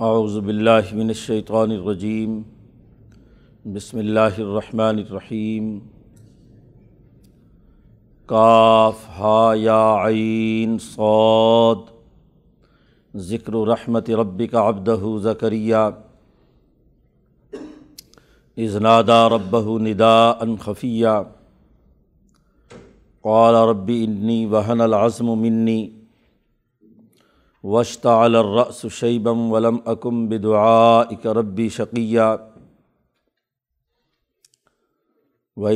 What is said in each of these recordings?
اعوذ باللہ من الشیطان الرجیم، بسم اللہ الرحمن الرحیم، کاف، ہا، یا، عین، صاد، ذکر رحمت ربک عبدہ زکریہ اذ نادا ربہ نداء خفیہ، قال رب انی وہن العزم منی وشت الرأس شیبم ولم اکم بدعائک ربی شقیہ و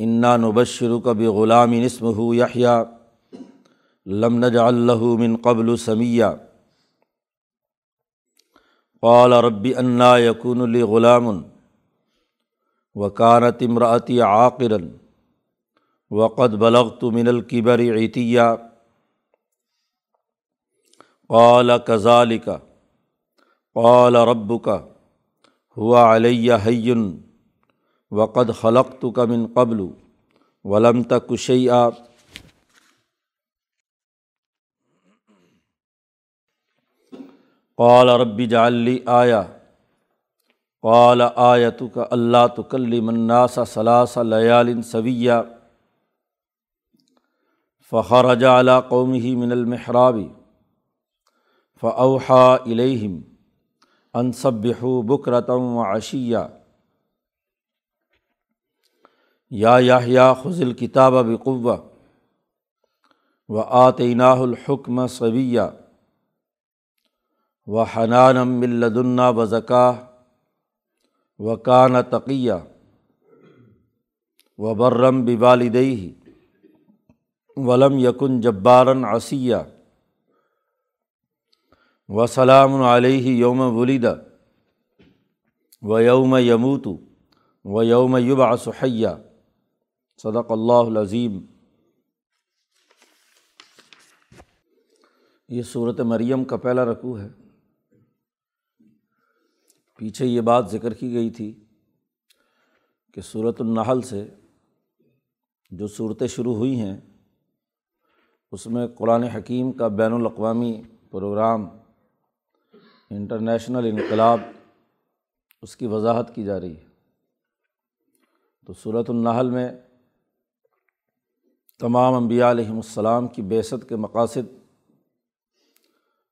انا نبشر کب غلام نسم ہو یحییٰ لم نج اللہ من قبل سمیہ قال ربی انا یقون ال غلام وکانت امراطی عاقرن وقد بلغت من القبر عطیہ قال کذالک قال رب کا ہوا علیہ حین وقد خلق تو کمن قبل ولم تکشی آپ قال ربی جعلی آیا قال آیت کا اللہ تکلی مناسا ثلاثہ لیال سویہ فخرج على قومه من المحراب فأوحى إليهم أن سبحوا بكرة وعشيا یا یاہیا خزل کتاب بقوہ و آتینہ الحکم صویہ و حنانم ملدنا و زکا و کان تقیہ و برم بوالدی ولم یکن جبارن عصیہ و سلام علیہ یوم ولید و یوم یموت و یوم یوبا سحیہ صدق اللہ العظیم۔ یہ صورت مریم کا پہلا رقوع ہے۔ پیچھے یہ بات ذکر کی گئی تھی کہ صورت النحل سے جو صورتیں شروع ہوئی ہیں، اس میں قرآن حکیم کا بین الاقوامی پروگرام، انٹرنیشنل انقلاب، اس کی وضاحت کی جا رہی ہے۔ تو صورت النحل میں تمام انبیاء علیہم السلام کی بیست کے مقاصد،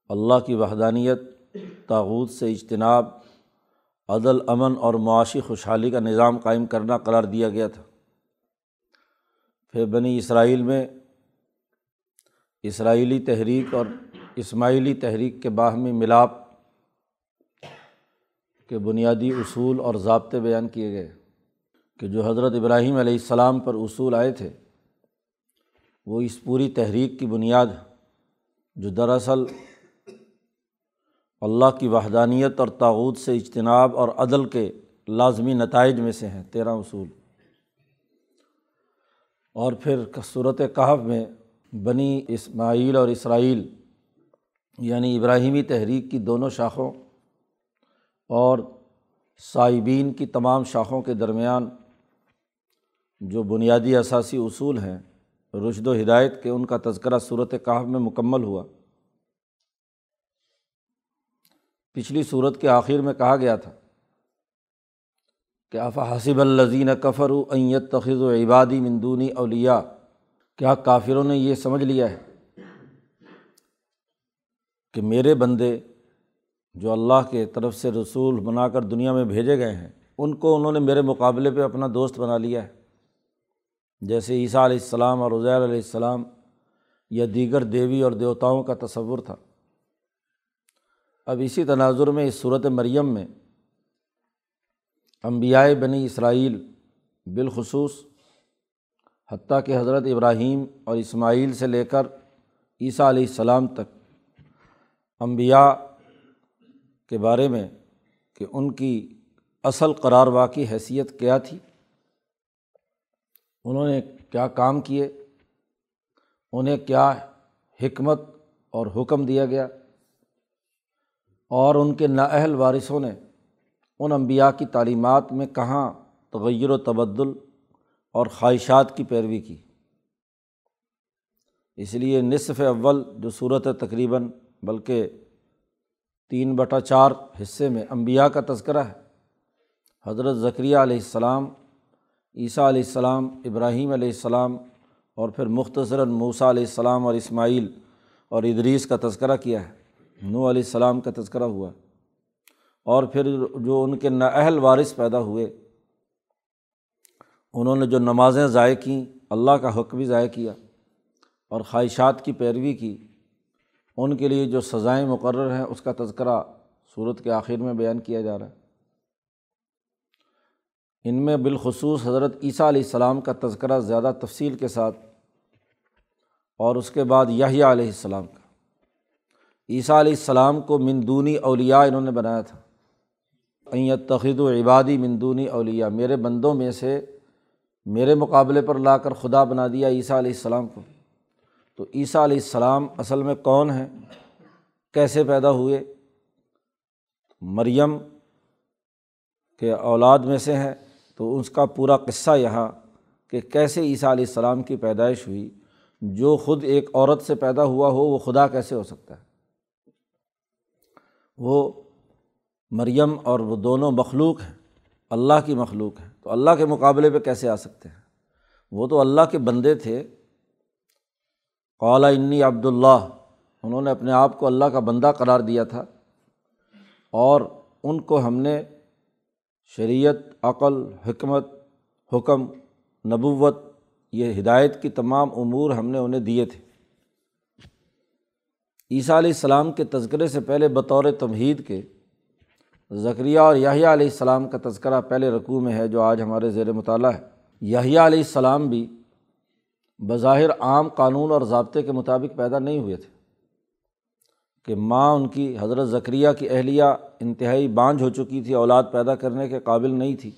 اللہ کی وحدانیت تاغوت سے اجتناب، عدل، امن اور معاشی خوشحالی کا نظام قائم کرنا قرار دیا گیا تھا۔ پھر بنی اسرائیل میں اسرائیلی تحریک اور اسماعیلی تحریک کے باہمی ملاپ کے بنیادی اصول اور ضابطے بیان کیے گئے کہ جو حضرت ابراہیم علیہ السلام پر اصول آئے تھے وہ اس پوری تحریک کی بنیاد ہے جو دراصل اللہ کی وحدانیت اور تاوت سے اجتناب اور عدل کے لازمی نتائج میں سے ہیں، تیرہ اصول۔ اور پھر صورت کہف میں بنی اسماعیل اور اسرائیل یعنی ابراہیمی تحریک کی دونوں شاخوں اور صائبین کی تمام شاخوں کے درمیان جو بنیادی اثاثی اصول ہیں رشد و ہدایت کے ان کا تذکرہ صورت کہف میں مکمل ہوا۔ پچھلی صورت کے آخر میں کہا گیا تھا کہ آفا حسب الزین کفر و ایت تخذ و عبادی مندونی اولیا کیا کافروں نے یہ سمجھ لیا ہے کہ میرے بندے جو اللہ کے طرف سے رسول بنا کر دنیا میں بھیجے گئے ہیں، ان کو انہوں نے میرے مقابلے پہ اپنا دوست بنا لیا ہے؟ جیسے عیسیٰ علیہ السلام اور عزیر علیہ السلام یا دیگر دیوی اور دیوتاؤں کا تصور تھا۔ اب اسی تناظر میں، اس صورت مریم میں، انبیاء بنی اسرائیل بالخصوص، حتیٰ کہ حضرت ابراہیم اور اسماعیل سے لے کر عیسیٰ علیہ السلام تک، انبیاء کے بارے میں کہ ان کی اصل قرار واقعی حیثیت کیا تھی۔ انہوں نے کیا کام کیے؟ انہیں کیا حکمت اور حکم دیا گیا؟ اور ان کے نااہل وارثوں نے ان انبیاء کی تعلیمات میں کہاں تغیر و تبدل اور خواہشات کی پیروی کی؟ اس لیے نصف اول جو صورت ہے تقریباً بلکہ تین بٹا چار حصے میں انبیاء کا تذکرہ ہے، حضرت ذکریہ علیہ السلام عیسیٰ علیہ السلام، ابراہیم علیہ السلام اور پھر مختصراً موسیٰ علیہ السلام اور اسماعیل اور ادریس کا تذکرہ کیا ہے نو علیہ السلام کا تذکرہ ہوا۔ اور پھر جو ان کے نااہل وارث پیدا ہوئے، انہوں نے جو نمازیں ضائع کیں، اللہ کا حق بھی ضائع کیا اور خواہشات کی پیروی کی، ان کے لیے جو سزائیں مقرر ہیں، اس کا تذکرہ صورت کے آخر میں بیان کیا جا رہا ہے۔ ان میں بالخصوص حضرت عیسیٰ علیہ السلام کا تذکرہ زیادہ تفصیل کے ساتھ اور اس کے بعد یاہیا علیہ السلام کا۔ عیسیٰ علیہ السلام کو مندونی اولیاء انہوں نے بنایا تھا۔ ایت تخید و عبادی مندونی اولیاء، میرے بندوں میں سے میرے مقابلے پر لا کر خدا بنا دیا عیسیٰ علیہ السلام کو۔ تو عیسیٰ علیہ السلام اصل میں کون ہیں؟ کیسے پیدا ہوئے؟ مریم کے اولاد میں سے ہیں۔ تو اس کا پورا قصہ یہاں کہ کیسے عیسیٰ علیہ السلام کی پیدائش ہوئی، جو خود ایک عورت سے پیدا ہوا ہو، وہ خدا کیسے ہو سکتا ہے؟ وہ مریم اور وہ دونوں مخلوق ہیں، اللہ کی مخلوق ہیں۔ تو اللہ کے مقابلے پہ کیسے آ سکتے ہیں؟ وہ تو اللہ کے بندے تھے۔ قالا انی عبداللہ، انہوں نے اپنے آپ کو اللہ کا بندہ قرار دیا تھا اور ان کو ہم نے شریعت، عقل، حکمت، حکم، نبوت، یہ ہدایت کی تمام امور ہم نے انہیں دیے تھے۔ عیسیٰ علیہ السلام کے تذکرے سے پہلے بطور تمہید کے ذکریہ اور یاہیا علیہ السلام کا تذکرہ پہلے رقوع میں ہے، جو آج ہمارے زیر مطالعہ ہے۔ یاہیا علیہ السلام بھی بظاہر عام قانون اور ضابطے کے مطابق پیدا نہیں ہوئے تھے۔ کہ ماں ان کی حضرت ذکریہ کی اہلیہ انتہائی بانجھ ہو چکی تھی، اولاد پیدا کرنے کے قابل نہیں تھی۔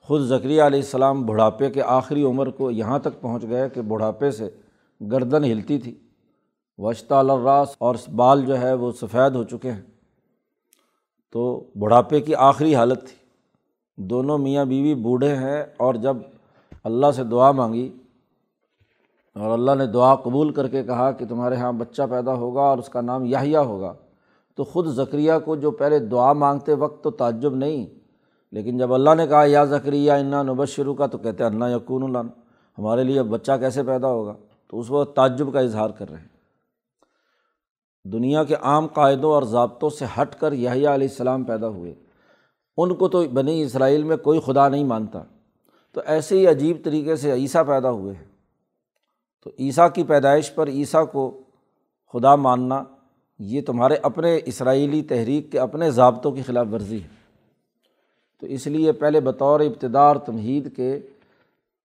خود ذکریہ علیہ السلام بڑھاپے کے آخری عمر کو یہاں تک پہنچ گئے کہ بڑھاپے سے گردن ہلتی تھی۔ وشتا الراس اور بال جو ہے وہ سفید ہو چکے ہیں۔ تو بڑھاپے کی آخری حالت تھی۔ دونوں میاں بیوی بوڑھے ہیں اور جب اللہ سے دعا مانگی اور اللہ نے دعا قبول کر کے کہا کہ تمہارے یہاں بچہ پیدا ہوگا اور اس کا نام یاہیا ہوگا۔ تو خود ذکریہ کو جو پہلے دعا مانگتے وقت تو تعجب نہیں، لیکن جب اللہ نے کہا، یا ذکریہ انا نبش شروع کا تو کہتے انا یقون اللہ ہمارے لیے بچہ کیسے پیدا ہوگا؟ تو اس وقت تعجب کا اظہار کر رہے ہیں۔ دنیا کے عام قاعدوں اور ضابطوں سے ہٹ کر یحییٰ علیہ السلام پیدا ہوئے۔ ان کو تو بنی اسرائیل میں کوئی خدا نہیں مانتا۔ تو ایسے ہی عجیب طریقے سے عیسیٰ پیدا ہوئے ہیں۔ تو عیسیٰ کی پیدائش پر عیسیٰ کو خدا ماننا یہ تمہارے اپنے اسرائیلی تحریک کے اپنے ضابطوں کی خلاف ورزی ہے۔ تو اس لیے پہلے بطور ابتدار تمہید کے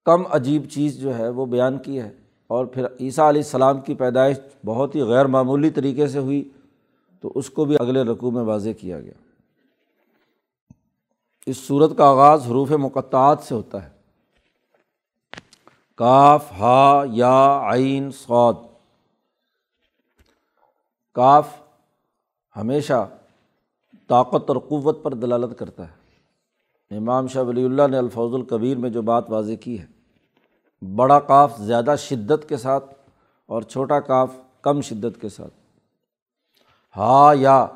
کم عجیب چیز جو ہے وہ بیان کی ہے اور پھر عیسیٰ علیہ السلام کی پیدائش بہت ہی غیر معمولی طریقے سے ہوئی تو اس کو بھی اگلے رقوع میں واضح کیا گیا۔ اس صورت کا آغاز حروف مقطعات سے ہوتا ہے۔ کاف، ہا، یا، عین سعود کاف ہمیشہ طاقت اور قوت پر دلالت کرتا ہے۔ امام شاہ ولی اللہ نے الفوظ القبیر میں جو بات واضح کی ہے، بڑا کاف زیادہ شدت کے ساتھ اور چھوٹا کاف کم شدت کے ساتھ۔ ہا، یا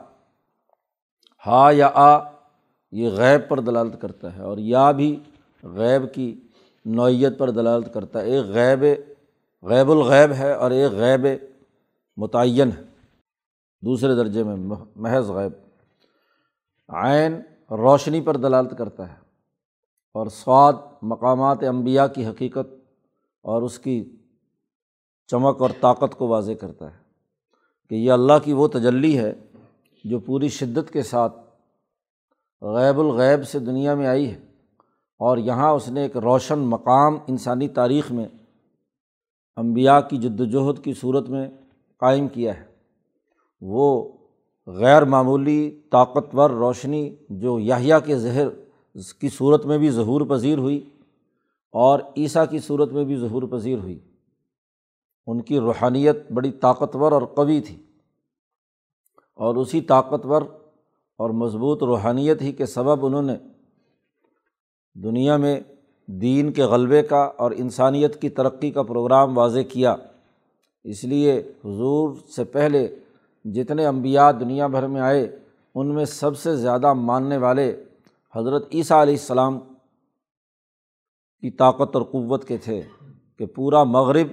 ہا یا، آ، یہ غیب پر دلالت کرتا ہے اور یا بھی غیب کی نوعیت پر دلالت کرتا ہے۔ ایک غیب غیب الغیب ہے اور ایک غیب متعین ہے۔ دوسرے درجے میں محض غیب۔ عین روشنی پر دلالت کرتا ہے اور سواد، مقامات انبیاء کی حقیقت اور اس کی چمک اور طاقت کو واضح کرتا ہے کہ یہ اللہ کی وہ تجلی ہے جو پوری شدت کے ساتھ غیب الغیب سے دنیا میں آئی ہے۔ اور یہاں اس نے ایک روشن مقام انسانی تاریخ میں امبیا کی جد وجہد کی صورت میں قائم کیا ہے۔ وہ غیر معمولی طاقتور روشنی جو یاہیا کے زہر کی صورت میں بھی ظہور پذیر ہوئی اور عیسیٰ کی صورت میں بھی ظہور پذیر ہوئی۔ ان کی روحانیت بڑی طاقتور اور قوی تھی اور اسی طاقتور اور مضبوط روحانیت ہی کے سبب انہوں نے دنیا میں دین کے غلبے کا اور انسانیت کی ترقی کا پروگرام واضح کیا۔ اس لیے حضور سے پہلے جتنے انبیاء دنیا بھر میں آئے، ان میں سب سے زیادہ ماننے والے حضرت عیسیٰ علیہ السلام کی طاقت اور قوت کے تھے کہ پورا مغرب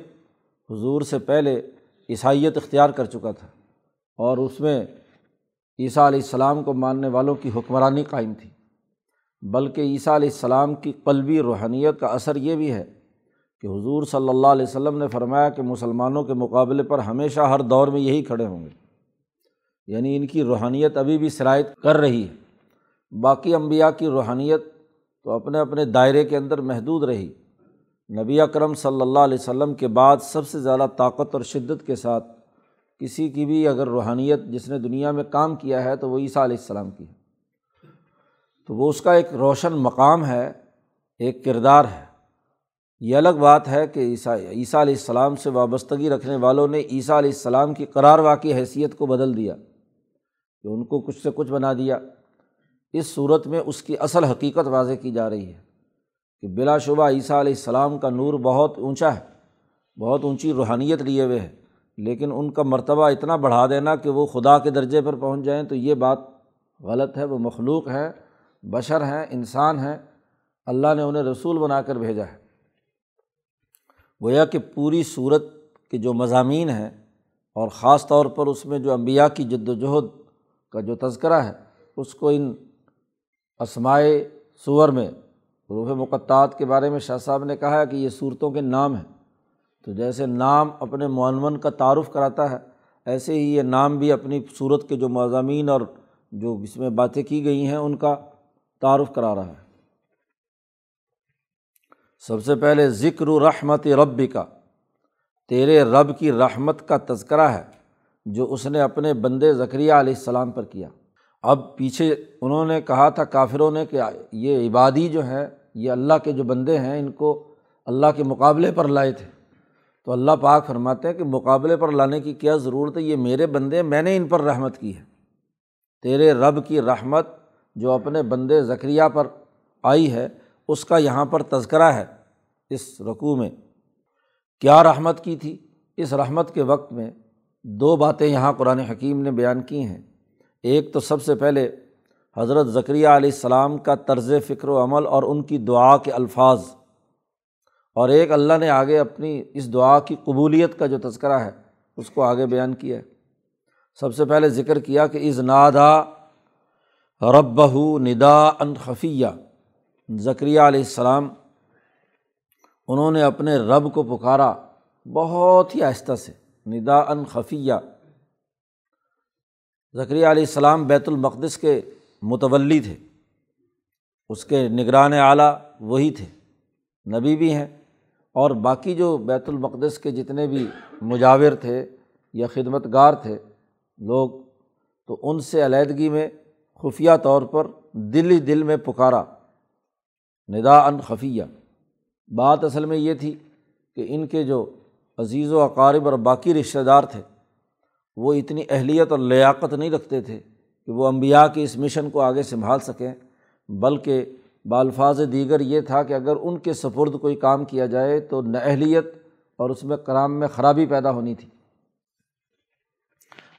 حضور سے پہلے عیسائیت اختیار کر چکا تھا اور اس میں عیسیٰ علیہ السلام کو ماننے والوں کی حکمرانی قائم تھی۔ بلکہ عیسیٰ علیہ السلام کی قلبی روحانیت کا اثر یہ بھی ہے کہ حضور صلی اللہ علیہ وسلم نے فرمایا کہ مسلمانوں کے مقابلے پر ہمیشہ ہر دور میں یہی کھڑے ہوں گے۔ یعنی ان کی روحانیت ابھی بھی شرائط کر رہی ہے۔ باقی انبیاء کی روحانیت تو اپنے اپنے دائرے کے اندر محدود رہی۔ نبی اکرم صلی اللہ علیہ وسلم کے بعد سب سے زیادہ طاقت اور شدت کے ساتھ کسی کی بھی اگر روحانیت جس نے دنیا میں کام کیا ہے تو وہ عیسیٰ علیہ السلام کی ہے۔ تو وہ اس کا ایک روشن مقام ہے، ایک کردار ہے۔ یہ الگ بات ہے کہ عیسیٰ عیسیٰ علیہ السلام سے وابستگی رکھنے والوں نے عیسیٰ علیہ السلام کی قرار واقعی حیثیت کو بدل دیا، کہ ان کو کچھ سے کچھ بنا دیا۔ اس صورت میں اس کی اصل حقیقت واضح کی جا رہی ہے کہ بلا شبہ عیسیٰ علیہ السلام کا نور بہت اونچا ہے، بہت اونچی روحانیت لیے ہوئے ہے۔ لیکن ان کا مرتبہ اتنا بڑھا دینا کہ وہ خدا کے درجے پر پہنچ جائیں تو یہ بات غلط ہے، وہ مخلوق ہیں بشر ہیں، انسان ہیں، اللہ نے انہیں رسول بنا کر بھیجا ہے۔ گویا کہ پوری صورت کے جو مضامین ہیں اور خاص طور پر اس میں جو امبیا کی جد وجہد کا جو تذکرہ ہے، اس کو ان اسمائے صور میں روح مقطعات کے بارے میں شاہ صاحب نے کہا ہے کہ یہ صورتوں کے نام ہیں۔ تو جیسے نام اپنے معنون کا تعارف کراتا ہے، ایسے ہی یہ نام بھی اپنی صورت کے جو مضامین اور جو اس میں باتیں کی گئی ہیں، ان کا تعارف کرا رہا ہے۔ سب سے پہلے ذکر و رحمت رب کا تیرے رب کی رحمت کا تذکرہ ہے جو اس نے اپنے بندے ذکریہ علیہ السلام پر کیا۔ اب پیچھے انہوں نے کہا تھا کافروں نے کہ یہ عبادی جو ہے یہ اللہ کے جو بندے ہیں، ان کو اللہ کے مقابلے پر لائے تھے۔ تو اللہ پاک فرماتے ہیں کہ مقابلے پر لانے کی کیا ضرورت ہے؟ یہ میرے بندے، میں نے ان پر رحمت کی ہے۔ تیرے رب کی رحمت جو اپنے بندے ذکریہ پر آئی ہے، اس کا یہاں پر تذکرہ ہے اس رقوع میں۔ کیا رحمت کی تھی؟ اس رحمت کے وقت میں دو باتیں یہاں قرآن حکیم نے بیان کی ہیں۔ ایک تو سب سے پہلے حضرت ذکریہ علیہ السلام کا طرز فکر و عمل اور ان کی دعا کے الفاظ۔ اور ایک اللہ نے آگے اپنی اس دعا کی قبولیت کا جو تذکرہ ہے، اس کو آگے بیان کیا ہے۔ سب سے پہلے ذکر کیا کہ از نادا رب ندا ان خفیہ۔ ذکریہ علیہ السلام، انہوں نے اپنے رب کو پکارا بہت ہی آہستہ سے ندا ان خفیہ۔ ذکریہ علیہ السلام بیت المقدس کے متولی تھے۔ اس کے نگران اعلیٰ وہی تھے۔ نبی بھی ہیں۔ اور باقی جو بیت المقدس کے جتنے بھی مجاور تھے یا خدمت گار تھے لوگ، تو ان سے علیحدگی میں خفیہ طور پر دل ہی دل میں پکارا ندا ان خفیہ۔ بات اصل میں یہ تھی کہ ان کے جو عزیز و اقارب اور باقی رشتہ دار تھے، وہ اتنی اہلیت اور لیاقت نہیں رکھتے تھے کہ وہ امبیا کے اس مشن کو آگے سنبھال سکیں۔ بلکہ بالفاظ دیگر یہ تھا کہ اگر ان کے سپرد کوئی کام کیا جائے تو اہلیت اور اس میں کرام میں خرابی پیدا ہونی تھی۔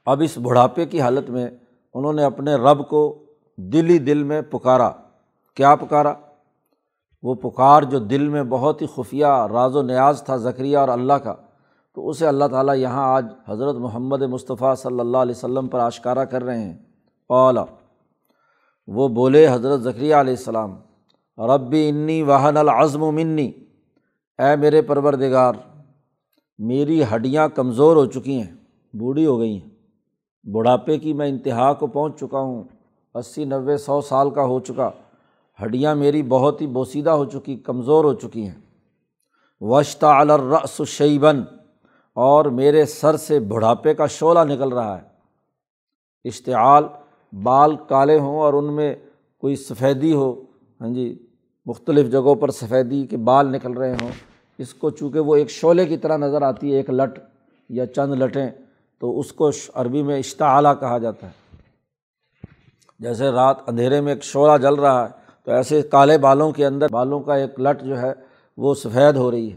اب اس بڑھاپے کی حالت میں انہوں نے اپنے رب کو دل ہی دل میں پکارا۔ کیا پکارا؟ وہ پکار جو دل میں بہت ہی خفیہ، راز و نیاز تھا ذکریہ اور اللہ کا۔ تو اسے اللہ تعالیٰ یہاں آج حضرت محمد مصطفیٰ صلی اللہ علیہ وسلم پر آشکارا کر رہے ہیں۔ اولا وہ بولے حضرت ذکریہ علیہ السلام، ربی انی واہن العظم و منی۔ اے میرے پرور میری ہڈیاں کمزور ہو چکی ہیں، بوڑھی ہو گئی ہیں۔ بڑھاپے کی میں انتہا کو پہنچ چکا ہوں۔ اسی نوے سو سال کا ہو چکا۔ ہڈیاں میری بہت ہی بوسیدہ ہو چکی، کمزور ہو چکی ہیں۔ وشتا الرس شیبن اور میرے سر سے بڑھاپے کا شعلہ نکل رہا ہے۔ اشتعال بال کالے ہوں اور ان میں کوئی سفیدی ہو۔ ہاں جی مختلف جگہوں پر سفیدی کے بال نکل رہے ہوں۔ اس کو چونکہ وہ ایک شعلے کی طرح نظر آتی ہے، ایک لٹ یا چند لٹیں۔ تو اس کو عربی میں اشتعالہ کہا جاتا ہے۔ جیسے رات اندھیرے میں ایک شعلہ جل رہا ہے، تو ایسے کالے بالوں کے اندر بالوں کا ایک لٹ جو ہے، وہ سفید ہو رہی ہے۔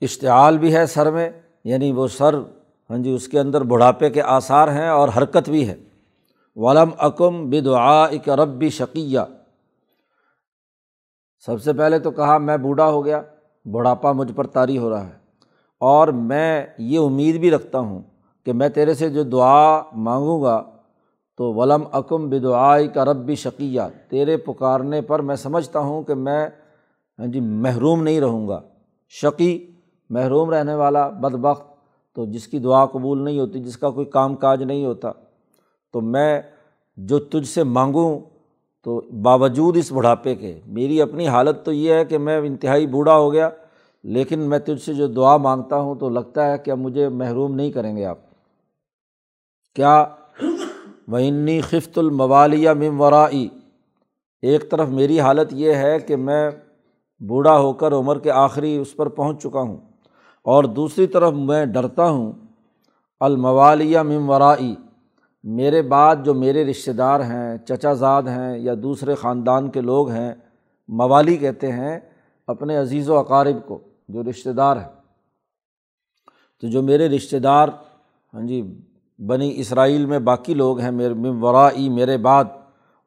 اشتعال بھی ہے سر میں یعنی وہ سر ہاں جی اس کے اندر بڑھاپے کے آثار ہیں اور حرکت بھی ہے۔ ولم اکم بدعا اک ربی شقیہ سب سے پہلے تو کہا، میں بوڑھا ہو گیا، بڑھاپا مجھ پر طاری ہو رہا ہے۔ اور میں یہ امید بھی رکھتا ہوں کہ میں تیرے سے جو دعا مانگوں گا، تو ولم اکم بدعائی کا ربی شقیہ، تیرے پکارنے پر میں سمجھتا ہوں کہ میں ہاں جی محروم نہیں رہوں گا۔ شقی، محروم رہنے والا بد بخت تو جس کی دعا قبول نہیں ہوتی، جس کا کوئی کام کاج نہیں ہوتا، تو میں جو تجھ سے مانگوں، تو باوجود اس بڑھاپے کے، میری اپنی حالت تو یہ ہے کہ میں انتہائی بوڑھا ہو گیا لیکن میں تجھ سے جو دعا مانگتا ہوں تو لگتا ہے کہ اب مجھے محروم نہیں کریں گے آپ۔ کیا؟ وعنی خفت الموالیہ ممورائی ایک طرف میری حالت یہ ہے کہ میں بوڑھا ہو کر عمر کے آخری اس پر پہنچ چکا ہوں، اور دوسری طرف میں ڈرتا ہوں۔ الموالیہ ممورائی میرے بعد جو میرے رشتہ دار ہیں، چچا زاد ہیں یا دوسرے خاندان کے لوگ ہیں، موالی کہتے ہیں اپنے عزیز و اقارب کو۔ جو رشتہ دار ہیں۔ تو جو میرے رشتہ دار ہاں جی بنی اسرائیل میں باقی لوگ ہیں، میرے ورائی، میرے بعد،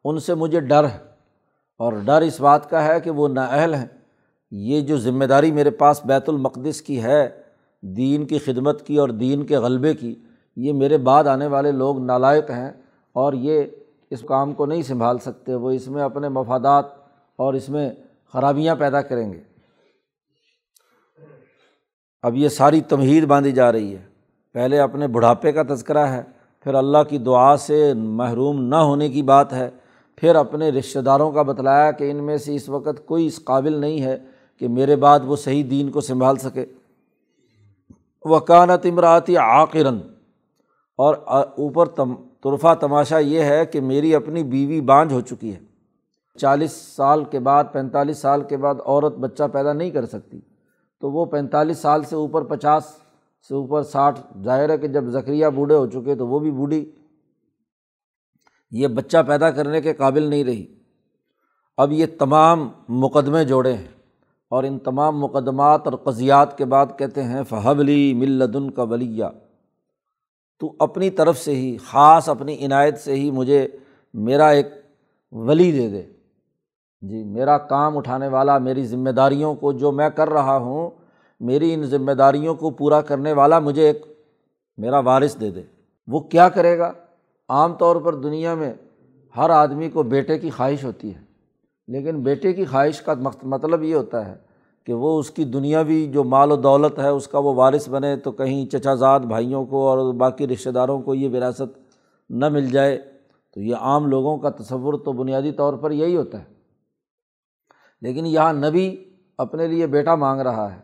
ان سے مجھے ڈر ہے۔ اور ڈر اس بات کا ہے کہ وہ نااہل ہیں۔ یہ جو ذمہ داری میرے پاس بیت المقدس کی ہے، دین کی خدمت کی اور دین کے غلبے کی، یہ میرے بعد آنے والے لوگ نالائق ہیں اور یہ اس کام کو نہیں سنبھال سکتے۔ وہ اس میں اپنے مفادات اور اس میں خرابیاں پیدا کریں گے۔ اب یہ ساری تمہید باندھی جا رہی ہے۔ پہلے اپنے بڑھاپے کا تذکرہ ہے، پھر اللہ کی دعا سے محروم نہ ہونے کی بات ہے، پھر اپنے رشتہ داروں کا بتلایا کہ ان میں سے اس وقت کوئی اس قابل نہیں ہے کہ میرے بعد وہ صحیح دین کو سنبھال سکے۔ وکانت امراتی عاقرن۔ اور اوپر تم، طرفہ تماشا یہ ہے کہ میری اپنی بیوی بانجھ ہو چکی ہے۔ چالیس سال کے بعد، پینتالیس سال کے بعد عورت بچہ پیدا نہیں کر سکتی۔ تو وہ پینتالیس سال سے اوپر، پچاس سے اوپر، ساٹھ، ظاہر ہے کہ جب ذکریہ بوڑھے ہو چکے تو وہ بھی بوڑھی۔ یہ بچہ پیدا کرنے کے قابل نہیں رہی۔ اب یہ تمام مقدمے جوڑے ہیں اور ان تمام مقدمات اور قضیات کے بعد کہتے ہیں فہبلی ملدن کا ولیہ تو اپنی طرف سے ہی، خاص اپنی عنایت سے ہی مجھے میرا ایک ولی دے دے۔ جی میرا کام اٹھانے والا، میری ذمہ داریوں کو جو میں کر رہا ہوں، میری ان ذمہ داریوں کو پورا کرنے والا مجھے ایک میرا وارث دے دے۔ وہ کیا کرے گا؟ عام طور پر دنیا میں ہر آدمی کو بیٹے کی خواہش ہوتی ہے، لیکن بیٹے کی خواہش کا مطلب یہ ہوتا ہے کہ وہ اس کی دنیاوی جو مال و دولت ہے، اس کا وہ وارث بنے تو کہیں چچا زاد بھائیوں کو اور باقی رشتہ داروں کو یہ وراثت نہ مل جائے۔ تو یہ عام لوگوں کا تصور تو بنیادی طور پر یہی ہوتا ہے۔ لیکن یہاں نبی اپنے لیے بیٹا مانگ رہا ہے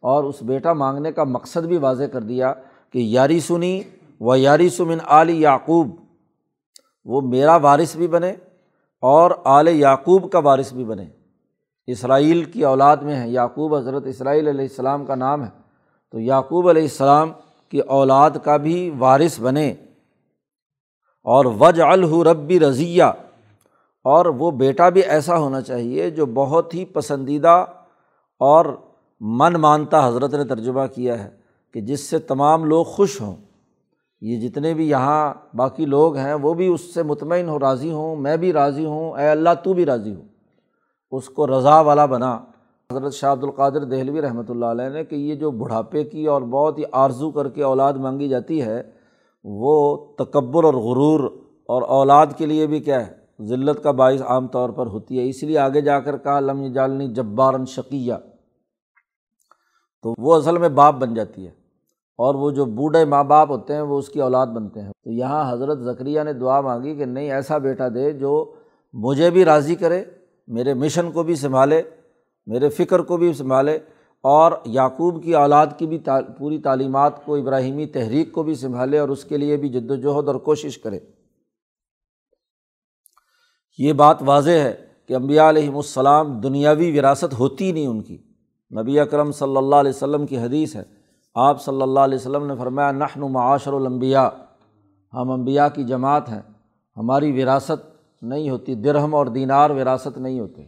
اور اس بیٹا مانگنے کا مقصد بھی واضح کر دیا کہ یاری سنی و یاری سمن علی یعقوب، وہ میرا وارث بھی بنے اور آل یعقوب کا وارث بھی بنے۔ اسرائیل کی اولاد میں ہے یعقوب حضرت اسرائیل علیہ السلام کا نام ہے۔ تو یعقوب علیہ السلام کی اولاد کا بھی وارث بنے۔ اور وج الحربی رضیہ اور وہ بیٹا بھی ایسا ہونا چاہیے جو بہت ہی پسندیدہ اور من مانتا حضرت نے ترجمہ کیا ہے کہ جس سے تمام لوگ خوش ہوں۔ یہ جتنے بھی یہاں باقی لوگ ہیں، وہ بھی اس سے مطمئن ہو راضی ہوں، میں بھی راضی ہوں، اے اللہ تو بھی راضی ہوں۔ اس کو رضا والا بنا۔ حضرت شاہ عبد القادر دہلوی رحمۃ اللہ علیہ نے کہ یہ جو بڑھاپے کی اور بہت ہی آرزو کر کے اولاد مانگی جاتی ہے، وہ تکبر اور غرور اور اولاد کے لیے بھی کیا ہے؟ ذلت کا باعث عام طور پر ہوتی ہے۔ اس لیے آگے جا کر کہا، لم جالنی جبارن شقیہ تو وہ اصل میں باپ بن جاتی ہے اور وہ جو بوڑھے ماں باپ ہوتے ہیں، وہ اس کی اولاد بنتے ہیں۔ تو یہاں حضرت ذکریہ نے دعا مانگی کہ نہیں، ایسا بیٹا دے جو مجھے بھی راضی کرے، میرے مشن کو بھی سنبھالے، میرے فکر کو بھی سنبھالے اور یعقوب کی اولاد کی بھی پوری تعلیمات کو، ابراہیمی تحریک کو بھی سنبھالے اور اس کے لیے بھی جد وجہد اور کوشش کرے۔ یہ بات واضح ہے کہ امبیا علیہم السلام دنیاوی وراثت ہوتی نہیں ان کی۔ نبی اکرم صلی اللہ علیہ وسلم کی حدیث ہے۔ آپ صلی اللہ علیہ وسلم نے فرمایا، نحن معاشر الانبیاء۔ ہم انبیاء کی جماعت ہیں۔ ہماری وراثت نہیں ہوتی، درہم اور دینار وراثت نہیں ہوتے۔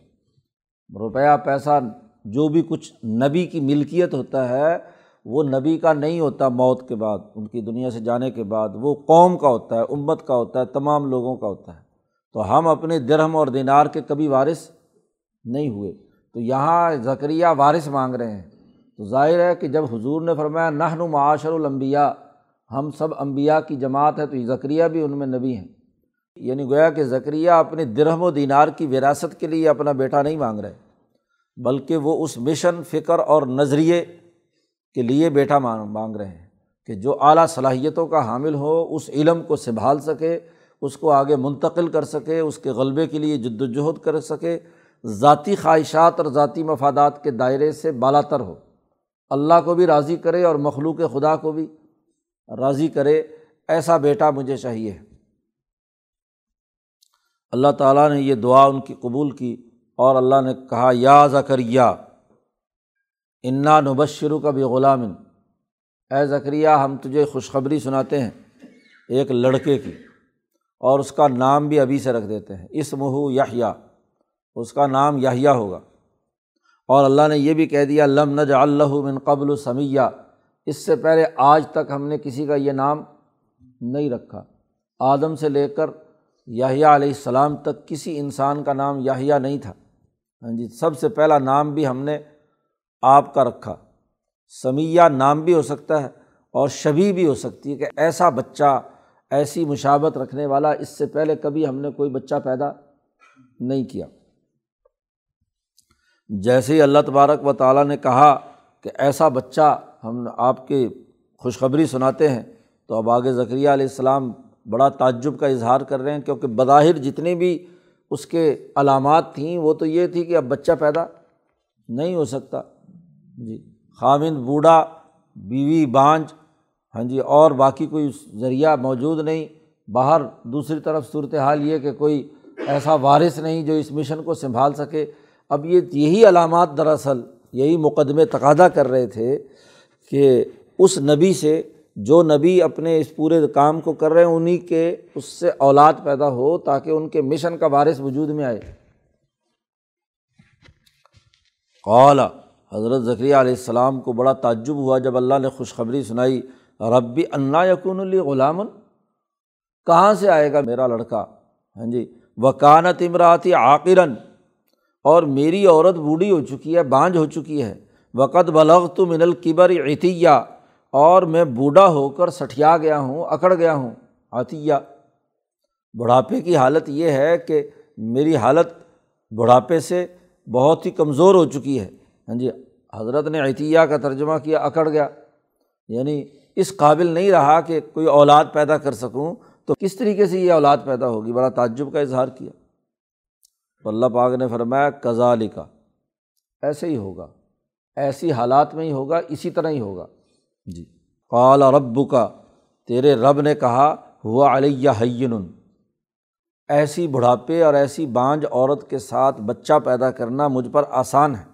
روپیہ، پیسہ، جو بھی کچھ نبی کی ملکیت ہوتا ہے، وہ نبی کا نہیں ہوتا موت کے بعد، ان کی دنیا سے جانے کے بعد۔ وہ قوم کا ہوتا ہے، امت کا ہوتا ہے، تمام لوگوں کا ہوتا ہے۔ تو ہم اپنے درہم اور دینار کے کبھی وارث نہیں ہوئے۔ تو یہاں ذکریہ وارث مانگ رہے ہیں۔ تو ظاہر ہے کہ جب حضور نے فرمایا نہن معاشر الانبیاء، ہم سب انبیاء کی جماعت ہے، تو ذکریہ بھی ان میں نبی ہیں۔ یعنی گویا کہ ذکریہ اپنے درہم و دینار کی وراثت کے لیے اپنا بیٹا نہیں مانگ رہے، بلکہ وہ اس مشن، فکر اور نظریے کے لیے بیٹا مانگ رہے ہیں کہ جو اعلیٰ صلاحیتوں کا حامل ہو، اس علم کو سنبھال سکے اس کو آگے منتقل کر سکے، اس کے غلبے کے لیے جد وجہد کر سکے۔ ذاتی خواہشات اور ذاتی مفادات کے دائرے سے بالا تر ہو۔ اللہ کو بھی راضی کرے اور مخلوق خدا کو بھی راضی کرے، ایسا بیٹا مجھے چاہیے۔ اللہ تعالیٰ نے یہ دعا ان کی قبول کی اور اللہ نے کہا، یا ذکریہ انا نبشرو کا بھی غلام اے ذکریہ ہم تجھے خوشخبری سناتے ہیں ایک لڑکے کی۔ اور اس کا نام بھی ابھی سے رکھ دیتے ہیں۔ اس مہو یحییٰ اس کا نام یحییٰ ہوگا۔ اور اللہ نے یہ بھی کہہ دیا، لم نج اللہ من قبل سمیہ اس سے پہلے آج تک ہم نے کسی کا یہ نام نہیں رکھا۔ آدم سے لے کر یاہیا علیہ السلام تک کسی انسان کا نام یاہیا نہیں تھا۔ ہاں جی سب سے پہلا نام بھی ہم نے آپ کا رکھا۔ سمیہ نام بھی ہو سکتا ہے اور شبی بھی ہو سکتی ہے کہ ایسا بچہ ایسی مشابت رکھنے والا اس سے پہلے کبھی ہم نے کوئی بچہ پیدا نہیں کیا۔ جیسے ہی اللہ تبارک و تعالیٰ نے کہا کہ ایسا بچہ ہم آپ کی خوشخبری سناتے ہیں، تو اب آگے ذکریہ علیہ السلام بڑا تعجب کا اظہار کر رہے ہیں، کیونکہ بظاہر جتنے بھی اس کے علامات تھیں، وہ تو یہ تھی کہ اب بچہ پیدا نہیں ہو سکتا۔ جی خامند، بوڑھا، بیوی، بانج ہاں جی اور باقی کوئی ذریعہ موجود نہیں۔ باہر دوسری طرف صورت حال یہ کہ کوئی ایسا وارث نہیں جو اس مشن کو سنبھال سکے۔ اب یہ یہی علامات دراصل، یہی مقدمے تقاضا کر رہے تھے کہ اس نبی سے جو نبی اپنے اس پورے کام کو کر رہے ہیں انہیں کے اس سے اولاد پیدا ہو تاکہ ان کے مشن کا وارث وجود میں آئے۔ قالا حضرت ذکریہ علیہ السلام کو بڑا تعجب ہوا جب اللہ نے خوشخبری سنائی۔ ربی انا یقون علی غلام کہاں سے آئے گا میرا لڑکا؟ ہاں جی وکانت امراتی عاقرن۔ اور میری عورت بوڑھی ہو چکی ہے بانجھ ہو چکی ہے۔ وقت بلغ تو من القبر عطیہ اور میں بوڑھا ہو کر سٹھیا گیا ہوں، اکڑ گیا ہوں۔ عطیہ بڑھاپے کی حالت یہ ہے کہ میری حالت بڑھاپے سے بہت ہی کمزور ہو چکی ہے۔ ہاں جی حضرت نے عطیہ کا ترجمہ کیا، اکڑ گیا۔ یعنی اس قابل نہیں رہا کہ کوئی اولاد پیدا کر سکوں، تو کس طریقے سے یہ اولاد پیدا ہوگی؟ بڑا تعجب کا اظہار کیا۔ تو اللہ پاک نے فرمایا کزال کا ایسے ہی ہوگا، ایسی حالات میں ہی ہوگا، اسی طرح ہی ہوگا۔ جی۔ قال رب کا تیرے رب نے کہا، ہوا علیہ حین ایسی بڑھاپے اور ایسی بانج عورت کے ساتھ بچہ پیدا کرنا مجھ پر آسان ہے۔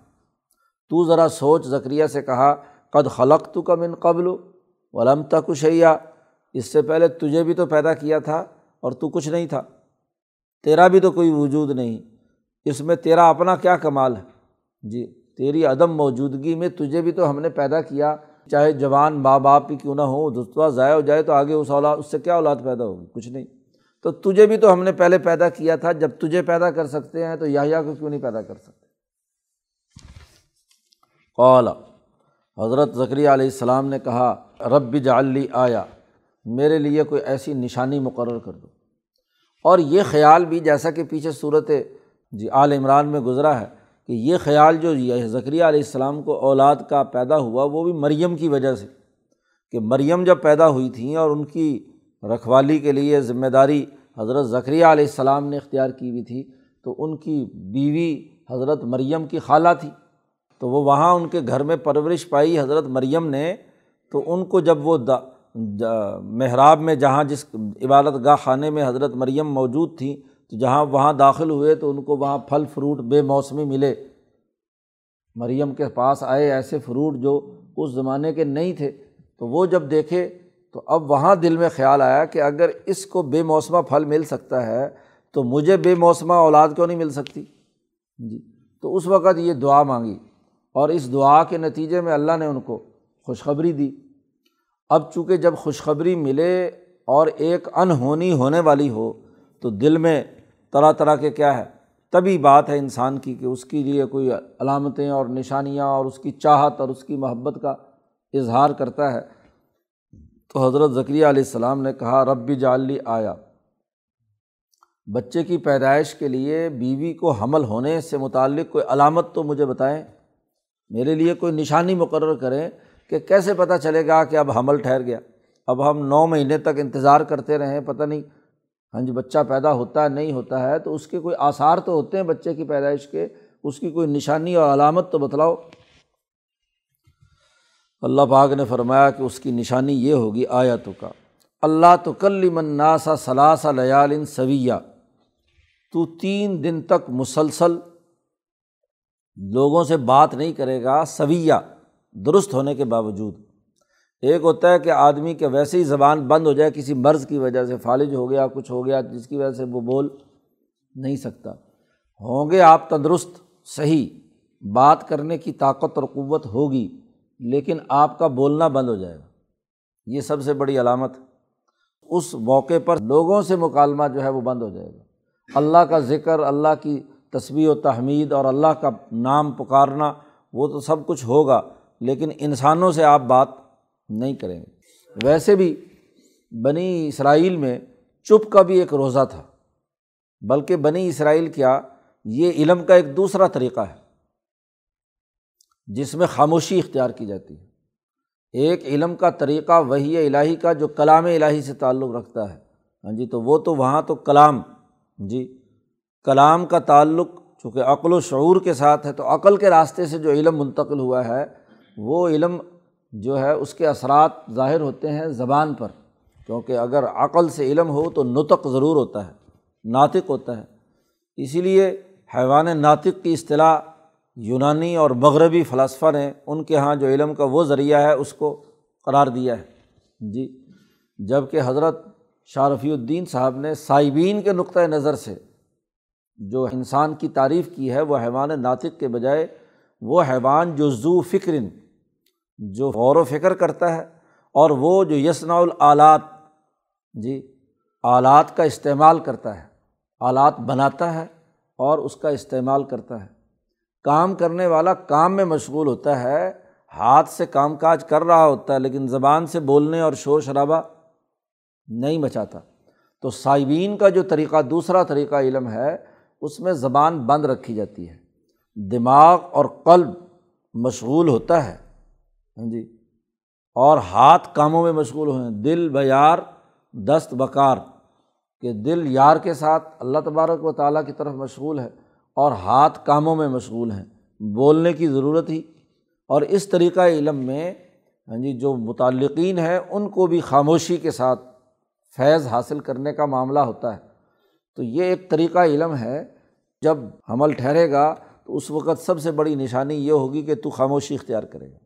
تو ذرا سوچ ذکریہ سے کہا، قد خلق تو کا من قبل ولم تکشیا اس سے پہلے تجھے بھی تو پیدا کیا تھا اور تو کچھ نہیں تھا۔ تیرا بھی تو کوئی وجود نہیں۔ اس میں تیرا اپنا کیا کمال ہے؟ جی تیری عدم موجودگی میں تجھے بھی تو ہم نے پیدا کیا۔ چاہے جوان ماں باپ بھی کیوں نہ ہو دستوا ضائع ہو جائے تو آگے اس اولاد، اس سے کیا اولاد پیدا ہوگی؟ کچھ نہیں۔ تو تجھے بھی تو ہم نے پہلے پیدا کیا تھا۔ جب تجھے پیدا کر سکتے ہیں تو یا کو کیوں نہیں پیدا کر سکتے؟ قالا حضرت ذکری علیہ السلام نے کہا، رب جعلی آیا، میرے لیے کوئی ایسی نشانی مقرر کر دو۔ اور یہ خیال بھی جیسا کہ پیچھے صورت جی عال عمران میں گزرا ہے کہ یہ خیال جو یہ ذکریہ علیہ السلام کو اولاد کا پیدا ہوا، وہ بھی مریم کی وجہ سے۔ کہ مریم جب پیدا ہوئی تھیں اور ان کی رکھوالی کے لیے ذمہ داری حضرت ذکریہ علیہ السلام نے اختیار کی ہوئی تھی، تو ان کی بیوی حضرت مریم کی خالہ تھی۔ تو وہ وہاں ان کے گھر میں پرورش پائی حضرت مریم نے، تو ان کو جب وہ محراب میں جہاں جس عبادت گاہ خانے میں حضرت مریم موجود تھیں تو تو جہاں وہاں داخل ہوئے، تو ان کو وہاں پھل، فروٹ بے موسمی ملے۔ مریم کے پاس آئے ایسے فروٹ جو اس زمانے کے نہیں تھے۔ تو وہ جب دیکھے، تو اب وہاں دل میں خیال آیا کہ اگر اس کو بے موسمہ پھل مل سکتا ہے، تو مجھے بے موسمہ اولاد کیوں نہیں مل سکتی؟ جی۔ تو اس وقت یہ دعا مانگی۔ اور اس دعا کے نتیجے میں اللہ نے ان کو خوشخبری دی۔ اب چونکہ جب خوشخبری ملے اور ایک انہونی ہونے والی ہو، تو دل میں طرح طرح کے کیا ہے، تبھی بات ہے انسان کی کہ اس کے لیے کوئی علامتیں اور نشانیاں اور اس کی چاہت اور اس کی محبت کا اظہار کرتا ہے۔ تو حضرت ذکریہ علیہ السلام نے کہا، رب جعلی آیا۔ بچے کی پیدائش کے لیے بیوی کو حمل ہونے سے متعلق کوئی علامت تو مجھے بتائیں؟ میرے لیے کوئی نشانی مقرر کریں کہ کیسے پتہ چلے گا کہ اب حمل ٹھہر گیا۔ اب ہم نو مہینے تک انتظار کرتے رہیں، پتہ نہیں۔ ہاں جی بچہ پیدا ہوتا ہے، نہیں ہوتا ہے، تو اس کے کوئی آثار تو ہوتے ہیں بچے کی پیدائش کے؟ اس کی کوئی نشانی اور علامت تو بتلاؤ۔ اللہ پاک نے فرمایا کہ اس کی نشانی یہ ہوگی آیا تو کا اللہ تو کل مناسا ثلاثہ لیال سویہ۔ تو تین دن تک مسلسل لوگوں سے بات نہیں کرے گا، سویہ، درست ہونے کے باوجود۔ ایک ہوتا ہے کہ آدمی کے ویسے ہی زبان بند ہو جائے، کسی مرض کی وجہ سے فالج ہو گیا، کچھ ہو گیا، جس کی وجہ سے وہ بول نہیں سکتا۔ ہوں گے آپ تندرست، صحیح، بات کرنے کی طاقت اور قوت ہوگی، لیکن آپ کا بولنا بند ہو جائے گا۔ یہ سب سے بڑی علامت۔ اس موقع پر لوگوں سے مکالمہ جو ہے وہ بند ہو جائے گا۔ اللہ کا ذکر، اللہ کی تصویر و تحمید اور اللہ کا نام پکارنا، وہ تو سب کچھ ہوگا، لیکن انسانوں سے آپ بات نہیں کریں گے۔ ویسے بھی بنی اسرائیل میں چپ کا بھی ایک روزہ تھا، بلکہ بنی اسرائیل کیا، یہ علم کا ایک دوسرا طریقہ ہے، جس میں خاموشی اختیار کی جاتی ہے۔ ایک علم کا طریقہ وہی الہی کا جو کلام الہی سے تعلق رکھتا ہے۔ ہاں جی تو وہ تو وہاں تو کلام جی کلام کا تعلق چونکہ عقل و شعور کے ساتھ ہے تو عقل کے راستے سے جو علم منتقل ہوا ہے، وہ علم جو ہے اس کے اثرات ظاہر ہوتے ہیں زبان پر۔ کیونکہ اگر عقل سے علم ہو تو نطق ضرور ہوتا ہے، ناطق ہوتا ہے۔ اسی لیے حیوان ناطق کی اصطلاح یونانی اور مغربی فلاسفہ نے ان کے یہاں جو علم کا وہ ذریعہ ہے، اس کو قرار دیا ہے۔ جی جبکہ حضرت شاہ رفیع الدین صاحب نے صائبین کے نقطۂ نظر سے جو انسان کی تعریف کی ہے، وہ حیوان ناطق کے بجائے وہ حیوان جو زو فکرن، جو غور و فکر کرتا ہے اور وہ جو یسنا العلات جی آلات کا استعمال کرتا ہے، آلات بناتا ہے اور اس کا استعمال کرتا ہے۔ کام کرنے والا کام میں مشغول ہوتا ہے، ہاتھ سے کام کاج کر رہا ہوتا ہے، لیکن زبان سے بولنے اور شور شرابہ نہیں مچاتا۔ تو صائبین کا جو طریقہ، دوسرا طریقہ علم ہے اس میں زبان بند رکھی جاتی ہے۔ دماغ اور قلب مشغول ہوتا ہے۔ ہاں جی۔ اور ہاتھ کاموں میں مشغول ہوئے ہیں۔ دل بیار دست بکار۔ کہ دل یار کے ساتھ اللہ تبارک و تعالیٰ کی طرف مشغول ہے اور ہاتھ کاموں میں مشغول ہیں۔ بولنے کی ضرورت ہی۔ اور اس طریقۂ علم میں ہاں جی جو متعلقین ہیں، ان کو بھی خاموشی کے ساتھ فیض حاصل کرنے کا معاملہ ہوتا ہے۔ تو یہ ایک طریقہ علم ہے۔ جب حمل ٹھہرے گا تو اس وقت سب سے بڑی نشانی یہ ہوگی کہ تو خاموشی اختیار کرے گا۔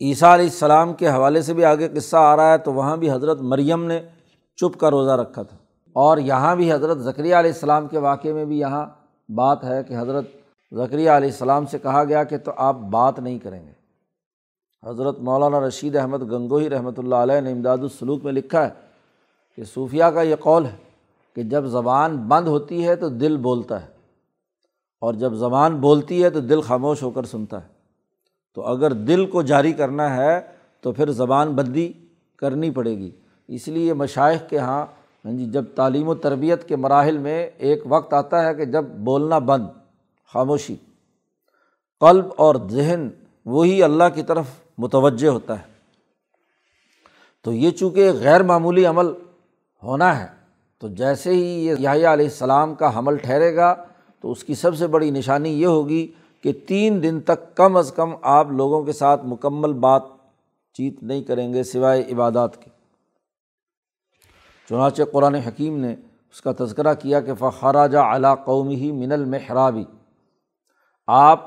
عیسیٰ علیہ السلام کے حوالے سے بھی آگے قصہ آ رہا ہے تو وہاں بھی حضرت مریم نے چپ کا روزہ رکھا تھا۔ اور یہاں بھی حضرت ذکریہ علیہ السلام کے واقعے میں بھی یہاں بات ہے کہ حضرت ذکریہ علیہ السلام سے کہا گیا کہ تو آپ بات نہیں کریں گے۔ حضرت مولانا رشید احمد گنگوہی رحمۃ اللہ علیہ نے امداد السلوک میں لکھا ہے کہ صوفیہ کا یہ قول ہے کہ جب زبان بند ہوتی ہے تو دل بولتا ہے اور جب زبان بولتی ہے تو دل خاموش ہو کر سنتا ہے تو اگر دل کو جاری کرنا ہے تو پھر زبان بندی کرنی پڑے گی اس لیے مشائق کے یہاں ہاں جی جب تعلیم و تربیت کے مراحل میں ایک وقت آتا ہے کہ جب بولنا بند، خاموشی، قلب اور ذہن وہی اللہ کی طرف متوجہ ہوتا ہے تو یہ چونکہ غیر معمولی عمل ہونا ہے تو جیسے ہی یہ یاہیا علیہ السلام کا حمل ٹھہرے گا تو اس کی سب سے بڑی نشانی یہ ہوگی کہ تین دن تک کم از کم آپ لوگوں کے ساتھ مکمل بات چیت نہیں کریں گے سوائے عبادات کے۔ چنانچہ قرآن حکیم نے اس کا تذکرہ کیا کہ فخراجہ علا قومی ہی من المحرابی آپ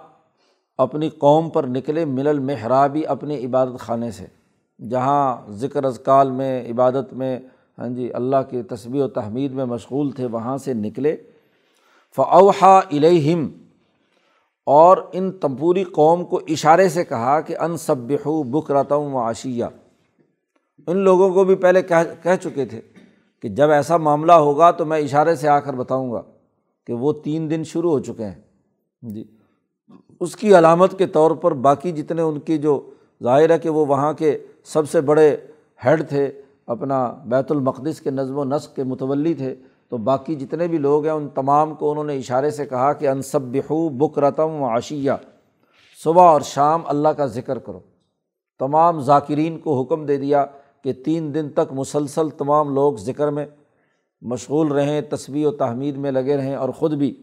اپنی قوم پر نکلے من المحرابی اپنے عبادت خانے سے، جہاں ذکر ازکال میں، عبادت میں ہاں جی اللہ کے تصویر و تحمید میں مشغول تھے، وہاں سے نکلے۔ فوحا الہم اور ان تمپوری قوم کو اشارے سے کہا کہ ان سب بکرتم و عشیہ۔ ان لوگوں کو بھی پہلے کہہ کہہ چکے تھے کہ جب ایسا معاملہ ہوگا تو میں اشارے سے آ کر بتاؤں گا کہ وہ تین دن شروع ہو چکے ہیں۔ جی اس کی علامت کے طور پر باقی جتنے ان کی جو ظاہر ہے کہ وہ وہاں کے سب سے بڑے ہیڈ تھے اپنا بیت المقدس کے نظم و نسق کے متولی تھے، تو باقی جتنے بھی لوگ ہیں، ان تمام کو انہوں نے اشارے سے کہا کہ انصب بحو بک رتم و عشیہ، صبح اور شام اللہ کا ذکر کرو۔ تمام ذاکرین کو حکم دے دیا کہ تین دن تک مسلسل تمام لوگ ذکر میں مشغول رہیں تصویر و تحمید میں لگے رہیں اور خود بھی۔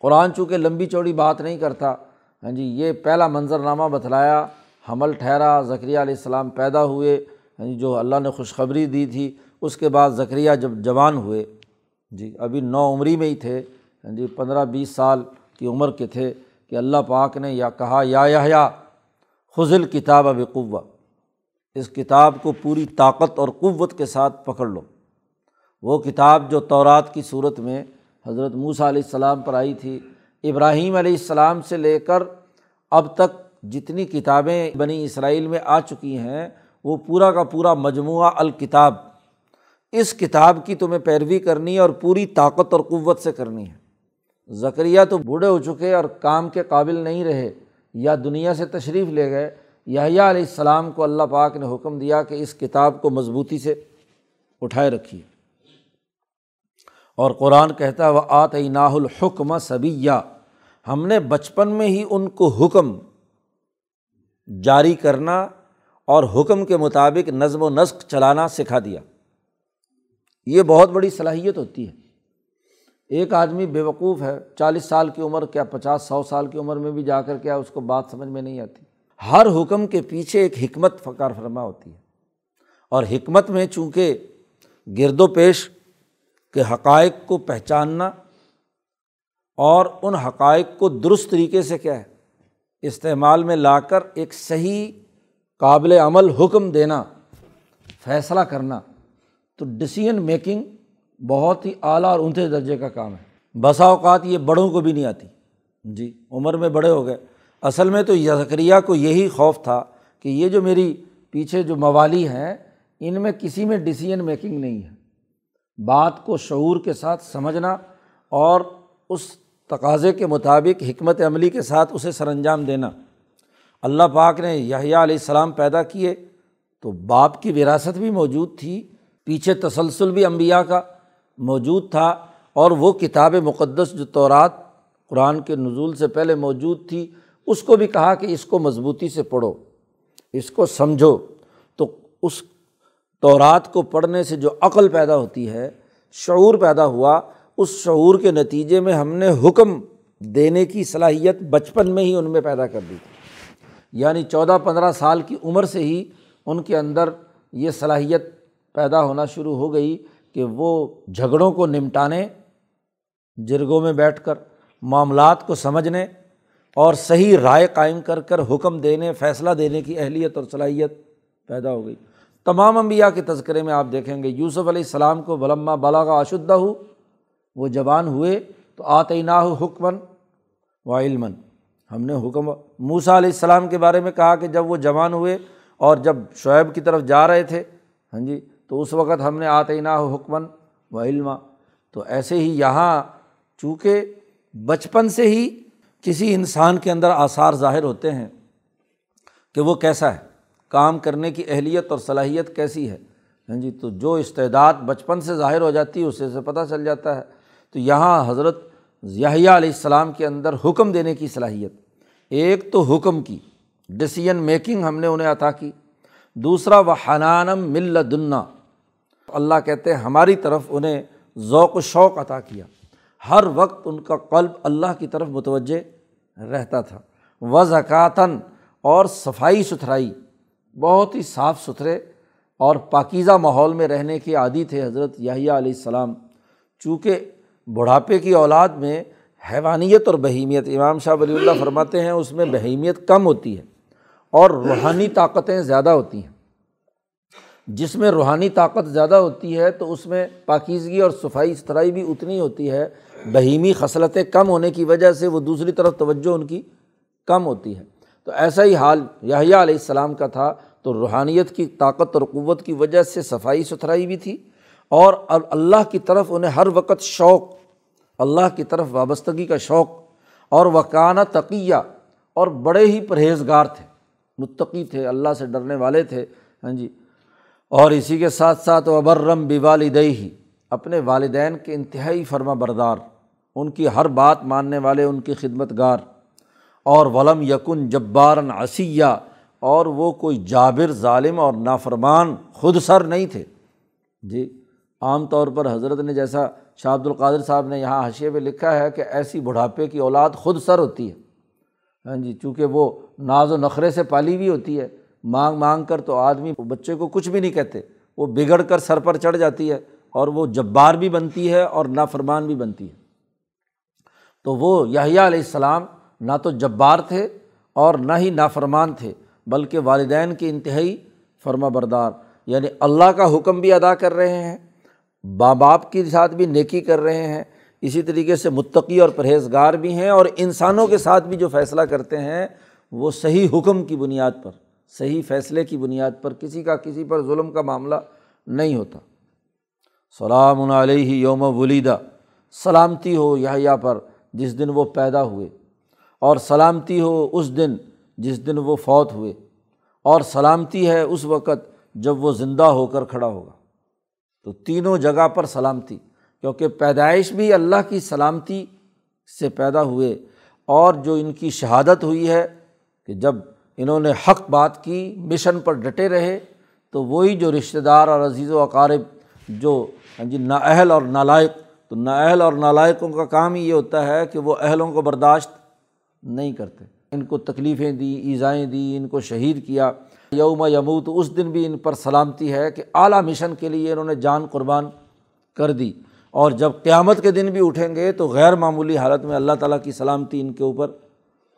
قرآن چونکہ لمبی چوڑی بات نہیں کرتا ہاں جی یہ پہلا منظرنامہ بتلایا، حمل ٹھہرا ذکریہ علیہ السلام پیدا ہوئے یعنی جو اللہ نے خوشخبری دی تھی، اس کے بعد ذکریہ جب جوان ہوئے جی ابھی نو عمری میں ہی تھے یعنی جی پندرہ بیس سال کی عمر کے تھے کہ اللہ پاک نے یا کہا، یا یا خزل کتاب اب قوا اس کتاب کو پوری طاقت اور قوت کے ساتھ پکڑ لو۔ وہ کتاب جو تورات کی صورت میں حضرت موسیٰ علیہ السلام پر آئی تھی، ابراہیم علیہ السلام سے لے کر اب تک جتنی کتابیں بنی اسرائیل میں آ چکی ہیں وہ پورا کا پورا مجموعہ الکتاب۔ اس کتاب کی تمہیں پیروی کرنی ہے اور پوری طاقت اور قوت سے کرنی ہے۔ ذکریہ تو بوڑھے ہو چکے اور کام کے قابل نہیں رہے، یا دنیا سے تشریف لے گئے۔ یحییٰ علیہ السلام کو اللہ پاک نے حکم دیا کہ اس کتاب کو مضبوطی سے اٹھائے رکھیے۔ اور قرآن کہتا ہے وہ آت ناہ الحکم سبیہ ہم نے بچپن میں ہی ان کو حکم جاری کرنا اور حکم کے مطابق نظم و نسق چلانا سکھا دیا۔ یہ بہت بڑی صلاحیت ہوتی ہے۔ ایک آدمی بے وقوف ہے، چالیس سال کی عمر کیا پچاس، سو سال کی عمر میں بھی جا کر کیا اس کو بات سمجھ میں نہیں آتی؟ ہر حکم کے پیچھے ایک حکمت فکار فرما ہوتی ہے۔ اور حکمت میں چونکہ گرد و پیش کے حقائق کو پہچاننا اور ان حقائق کو درست طریقے سے کیا ہے، استعمال میں لا کر ایک صحیح قابل عمل حکم دینا، فیصلہ کرنا، تو ڈسیزن میکنگ بہت ہی اعلیٰ اور اونچے درجے کا کام ہے۔ بسا اوقات یہ بڑوں کو بھی نہیں آتی۔ جی عمر میں بڑے ہو گئے۔ اصل میں تو ذکریہ کو یہی خوف تھا کہ یہ جو میری پیچھے جو موالی ہیں، ان میں کسی میں ڈسیزن میکنگ نہیں ہے۔ بات کو شعور کے ساتھ سمجھنا اور اس تقاضے کے مطابق حکمت عملی کے ساتھ اسے سر انجام دینا۔ اللہ پاک نے یحییٰ علیہ السلام پیدا کیے تو باپ کی وراثت بھی موجود تھی، پیچھے تسلسل بھی امبیا کا موجود تھا اور وہ کتاب مقدس جو تورات قرآن کے نزول سے پہلے موجود تھی، اس کو بھی کہا کہ اس کو مضبوطی سے پڑھو، اس کو سمجھو۔ تو اس تورات کو پڑھنے سے جو عقل پیدا ہوتی ہے، شعور پیدا ہوا، اس شعور کے نتیجے میں ہم نے حکم دینے کی صلاحیت بچپن میں ہی ان میں پیدا کر دی تھی۔ یعنی چودہ پندرہ سال کی عمر سے ہی ان کے اندر یہ صلاحیت پیدا ہونا شروع ہو گئی کہ وہ جھگڑوں کو نمٹانے، جرگوں میں بیٹھ کر معاملات کو سمجھنے اور صحیح رائے قائم کر کر حکم دینے، فیصلہ دینے کی اہلیت اور صلاحیت پیدا ہو گئی۔ تمام انبیاء کے تذکرے میں آپ دیکھیں گے، یوسف علیہ السلام کو بلما بالا کا اشدہ ہو وہ جوان ہوئے تو آتعینہ حکمن و علمن ہم نے حکم موسا علیہ السلام کے بارے میں کہا کہ جب وہ جوان ہوئے اور جب شعیب کی طرف جا رہے تھے ہاں جی تو اس وقت ہم نے آتعینہ حکمن و علما۔ تو ایسے ہی یہاں چونکہ بچپن سے ہی کسی انسان کے اندر آثار ظاہر ہوتے ہیں کہ وہ کیسا ہے، کام کرنے کی اہلیت اور صلاحیت کیسی ہے ہاں جی تو جو استعداد بچپن سے ظاہر ہو جاتی ہے، اسے سے پتہ چل جاتا ہے۔ تو یہاں حضرت ضیاء علیہ السلام کے اندر حکم دینے کی صلاحیت۔ ایک تو حکم کی ڈسیزن میکنگ ہم نے انہیں عطا کی، دوسرا وہ حنانم مل دنّا اللہ کہتے ہیں ہماری طرف انہیں ذوق و شوق عطا کیا۔ ہر وقت ان کا قلب اللہ کی طرف متوجہ رہتا تھا۔ و زکاتاً اور صفائی ستھرائی، بہت ہی صاف ستھرے اور پاکیزہ ماحول میں رہنے کے عادی تھے حضرت یاہیا علیہ السلام۔ چونکہ بڑھاپے کی اولاد میں حیوانیت اور بہیمیت۔ امام شاہ ولی اللہ فرماتے ہیں، اس میں بہیمیت کم ہوتی ہے اور روحانی طاقتیں زیادہ ہوتی ہیں۔ جس میں روحانی طاقت زیادہ ہوتی ہے تو اس میں پاکیزگی اور صفائی ستھرائی بھی اتنی ہوتی ہے، بہیمی خصلتیں کم ہونے کی وجہ سے وہ دوسری طرف توجہ ان کی کم ہوتی ہے۔ تو ایسا ہی حال یاہیا علیہ السلام کا تھا، تو روحانیت کی طاقت اور قوت کی وجہ سے صفائی ستھرائی بھی تھی اور اللہ کی طرف انہیں ہر وقت شوق اللہ کی طرف وابستگی کا شوق اور وکانہ تقیہ اور بڑے ہی پرہیزگار تھے۔ متقی تھے، اللہ سے ڈرنے والے تھے۔ ہاں جی۔ اور اسی کے ساتھ ساتھ وبرم والدئی ہی اپنے والدین کے انتہائی فرما بردار، ان کی ہر بات ماننے والے، ان کی خدمت گار اور ولم یکن جبارن عصیہ، اور وہ کوئی جابر، ظالم اور نافرمان خود سر نہیں تھے۔ جی۔ عام طور پر حضرت نے جیسا شاہ عبد القادر صاحب نے یہاں حشیے میں لکھا ہے کہ ایسی بڑھاپے کی اولاد خود سر ہوتی ہے۔ ہاں جی چونکہ وہ ناز و نخرے سے پالی ہوئی ہوتی ہے، مانگ مانگ کر تو آدمی بچے کو کچھ بھی نہیں کہتے۔ وہ بگڑ کر سر پر چڑھ جاتی ہے اور وہ جبار بھی بنتی ہے اور نافرمان بھی بنتی ہے۔ تو وہ یحییٰ علیہ السلام نہ تو جبار تھے اور نہ ہی نافرمان تھے، بلکہ والدین کے انتہائی فرما بردار یعنی اللہ کا حکم بھی ادا کر رہے ہیں۔ ماں باپ کے ساتھ بھی نیکی کر رہے ہیں، اسی طریقے سے متقی اور پرہیزگار بھی ہیں اور انسانوں کے ساتھ بھی جو فیصلہ کرتے ہیں، وہ صحیح حکم کی بنیاد پر، صحیح فیصلے کی بنیاد پر کسی کا کسی پر ظلم کا معاملہ نہیں ہوتا۔ سلام علیہ یوم ولیدہ سلامتی ہو یا پر جس دن وہ پیدا ہوئے، اور سلامتی ہو اس دن جس دن وہ فوت ہوئے، اور سلامتی ہے اس وقت جب وہ زندہ ہو کر کھڑا ہوگا۔ تو تینوں جگہ پر سلامتی، کیونکہ پیدائش بھی اللہ کی سلامتی سے پیدا ہوئے۔ اور جو ان کی شہادت ہوئی ہے کہ جب انہوں نے حق بات کی، مشن پر ڈٹے رہے، تو وہی جو رشتہ دار اور عزیز و اقارب، جو ہاں جی نااہل اور نالائق تو نااہل اور نالائقوں کا کام ہی یہ ہوتا ہے کہ وہ اہلوں کو برداشت نہیں کرتے۔ ان کو تکلیفیں دیں، ایزائیں دیں، ان کو شہید کیا۔ یوم یموت، اس دن بھی ان پر سلامتی ہے کہ اعلیٰ مشن کے لیے انہوں نے جان قربان کر دی۔ اور جب قیامت کے دن بھی اٹھیں گے تو غیر معمولی حالت میں اللہ تعالیٰ کی سلامتی ان کے اوپر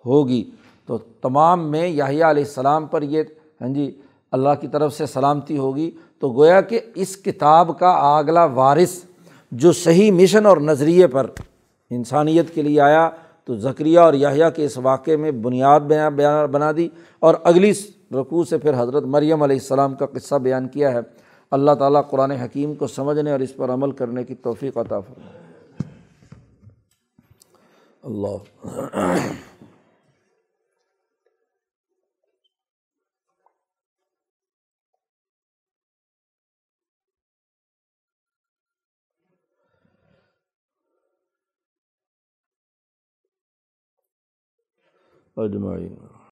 ہوگی۔ تو تمام میں یاہیا علیہ السلام پر یہ ہاں جی اللہ کی طرف سے سلامتی ہوگی۔ تو گویا کہ اس کتاب کا اگلا وارث جو صحیح مشن اور نظریے پر انسانیت کے لیے آیا، تو ذکریہ اور یاہیا کے اس واقعے میں بنیاد بنا دی۔ اور اگلی رقوع سے پھر حضرت مریم علیہ السلام کا قصہ بیان کیا ہے۔ اللہ تعالیٰ قرآن حکیم کو سمجھنے اور اس پر عمل کرنے کی توفیق عطا فرمائے۔ اللہ۔ اجمعین۔